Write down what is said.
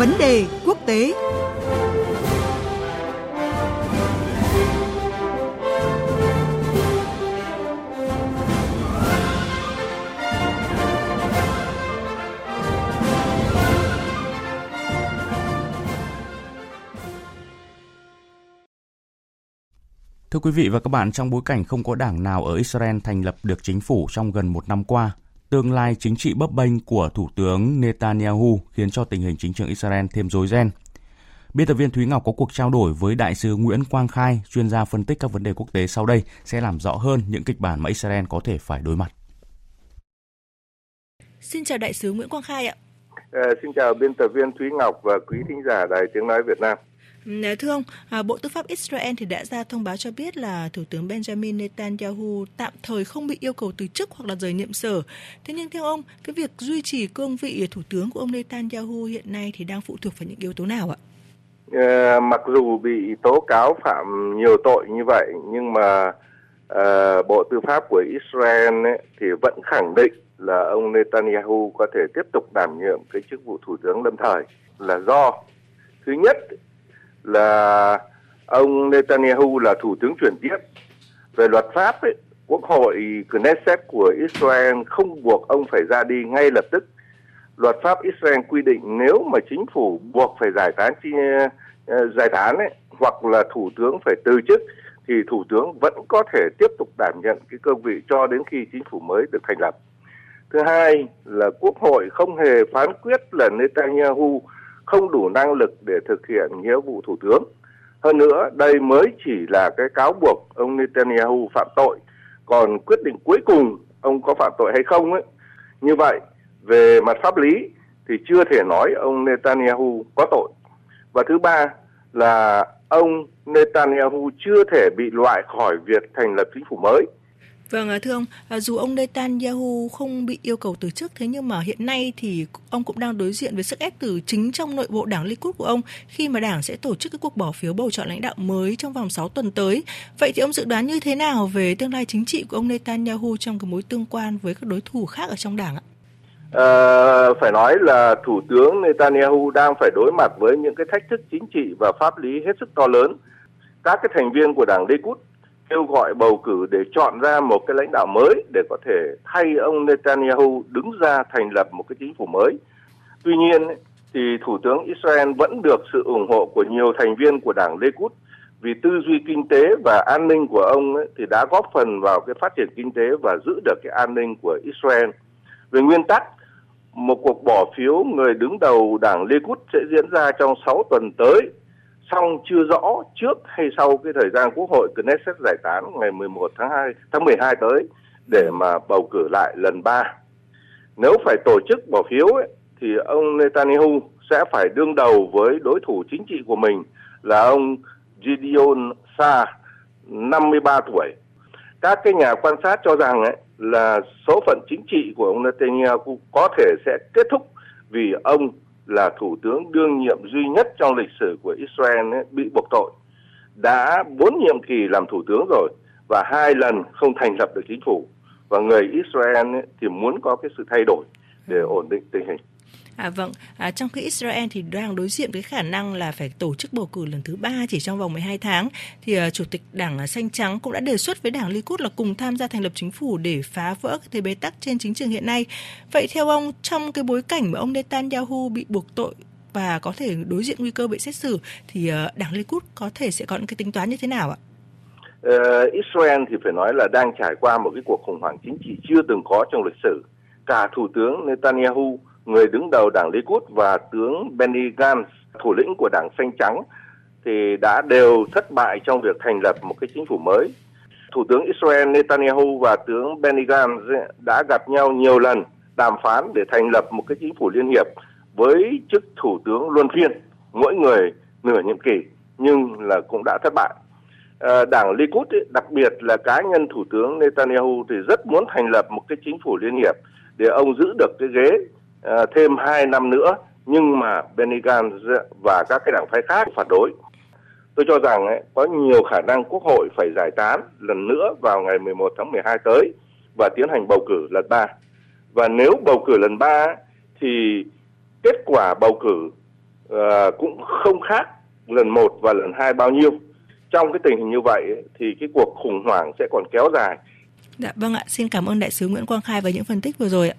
Vấn đề quốc tế. Thưa quý vị và các bạn, trong bối cảnh không có đảng nào ở Israel thành lập được chính phủ trong gần một năm qua, tương lai chính trị bấp bênh của Thủ tướng Netanyahu khiến cho tình hình chính trường Israel thêm rối ren. Biên tập viên Thúy Ngọc có cuộc trao đổi với đại sứ Nguyễn Quang Khai, chuyên gia phân tích các vấn đề quốc tế sau đây sẽ làm rõ hơn những kịch bản mà Israel có thể phải đối mặt. Xin chào đại sứ Nguyễn Quang Khai ạ. À, xin chào biên tập viên Thúy Ngọc và quý thính giả Đài Tiếng Nói Việt Nam. Thưa ông, à, Bộ Tư pháp Israel thì đã ra thông báo cho biết là Thủ tướng Benjamin Netanyahu tạm thời không bị yêu cầu từ chức hoặc là rời nhiệm sở. Thế nhưng theo ông, cái việc duy trì cương vị Thủ tướng của ông Netanyahu hiện nay thì đang phụ thuộc vào những yếu tố nào ạ? À, mặc dù bị tố cáo phạm nhiều tội như vậy nhưng mà à, Bộ Tư pháp của Israel ấy, thì vẫn khẳng định là ông Netanyahu có thể tiếp tục đảm nhiệm cái chức vụ Thủ tướng lâm thời là do thứ nhất là ông Netanyahu là thủ tướng chuyển tiếp về luật pháp ấy, quốc hội Knesset của Israel không buộc ông phải ra đi ngay lập tức luật pháp Israel quy định nếu mà chính phủ buộc phải giải tán chi ờ, giải tán ấy, hoặc là thủ tướng phải từ chức thì thủ tướng vẫn có thể tiếp tục đảm nhận cái cương vị cho đến khi chính phủ mới được thành lập. Thứ hai là quốc hội không hề phán quyết là Netanyahu không đủ năng lực để thực hiện nghĩa vụ thủ tướng. Hơn nữa, đây mới chỉ là cái cáo buộc ông Netanyahu phạm tội, còn quyết định cuối cùng ông có phạm tội hay không ấy. Như vậy, về mặt pháp lý thì chưa thể nói ông Netanyahu có tội. Và thứ ba là ông Netanyahu chưa thể bị loại khỏi việc thành lập chính phủ mới. Vâng, à, thưa ông, à, dù ông Netanyahu không bị yêu cầu từ chức, thế nhưng mà hiện nay thì ông cũng đang đối diện với sức ép từ chính trong nội bộ đảng Likud của ông khi mà đảng sẽ tổ chức cái cuộc bỏ phiếu bầu chọn lãnh đạo mới trong vòng 6 tuần tới. Vậy thì ông dự đoán như thế nào về tương lai chính trị của ông Netanyahu trong cái mối tương quan với các đối thủ khác ở trong đảng ạ? À, phải nói là thủ tướng Netanyahu đang phải đối mặt với những cái thách thức chính trị và pháp lý hết sức to lớn. Các cái thành viên của đảng Likud kêu gọi bầu cử để chọn ra một cái lãnh đạo mới để có thể thay ông Netanyahu đứng ra thành lập một cái chính phủ mới. Tuy nhiên thì Thủ tướng Israel vẫn được sự ủng hộ của nhiều thành viên của đảng Likud vì tư duy kinh tế và an ninh của ông ấy, thì đã góp phần vào cái phát triển kinh tế và giữ được cái an ninh của Israel. Về nguyên tắc, một cuộc bỏ phiếu người đứng đầu đảng Likud sẽ diễn ra trong 6 tuần tới xong chưa rõ trước hay sau cái thời gian Quốc hội Knesset giải tán ngày 11 tháng 2 tháng 12 tới để mà bầu cử lại lần 3. Nếu phải tổ chức bỏ phiếu ấy, thì ông Netanyahu sẽ phải đương đầu với đối thủ chính trị của mình là ông Gideon Sa 53 tuổi. Các cái nhà quan sát cho rằng ấy, là số phận chính trị của ông Netanyahu có thể sẽ kết thúc vì ông là thủ tướng đương nhiệm duy nhất trong lịch sử của Israel ấy, bị buộc tội đã bốn nhiệm kỳ làm thủ tướng rồi và hai lần không thành lập được chính phủ và người Israel ấy, thì muốn có cái sự thay đổi để ổn định tình hình. À vâng, à, trong khi Israel thì đang đối diện với khả năng là phải tổ chức bầu cử lần thứ ba chỉ trong vòng 12 tháng, thì à, Chủ tịch Đảng à, Xanh Trắng cũng đã đề xuất với Đảng Likud là cùng tham gia thành lập chính phủ để phá vỡ cái thế bế tắc trên chính trường hiện nay. Vậy theo ông, trong cái bối cảnh mà ông Netanyahu bị buộc tội và có thể đối diện nguy cơ bị xét xử, thì à, Đảng Likud có thể sẽ có những cái tính toán như thế nào ạ? Uh, Israel thì phải nói là đang trải qua một cái cuộc khủng hoảng chính trị chưa từng có trong lịch sử. Cả Thủ tướng Netanyahu người đứng đầu đảng Likud và tướng Benny Gantz, thủ lĩnh của đảng Xanh Trắng, thì đã đều thất bại trong việc thành lập một cái chính phủ mới. Thủ tướng Israel Netanyahu và tướng Benny Gantz đã gặp nhau nhiều lần đàm phán để thành lập một cái chính phủ liên hiệp với chức thủ tướng luân phiên, mỗi người nửa nhiệm kỳ, nhưng là cũng đã thất bại. À, đảng Likud ấy, đặc biệt là cá nhân thủ tướng Netanyahu thì rất muốn thành lập một cái chính phủ liên hiệp để ông giữ được cái ghế uh, thêm 2 năm nữa nhưng mà Benny Gantz và các cái đảng phái khác phản đối. Tôi cho rằng ấy, có nhiều khả năng Quốc hội phải giải tán lần nữa vào ngày 11 tháng 12 tới và tiến hành bầu cử lần 3. Và nếu bầu cử lần 3 thì kết quả bầu cử ờ, cũng không khác lần một và lần hai bao nhiêu. Trong cái tình hình như vậy thì cái cuộc khủng hoảng sẽ còn kéo dài. Dạ vâng ạ, xin cảm ơn đại sứ Nguyễn Quang Khai với những phân tích vừa rồi ạ.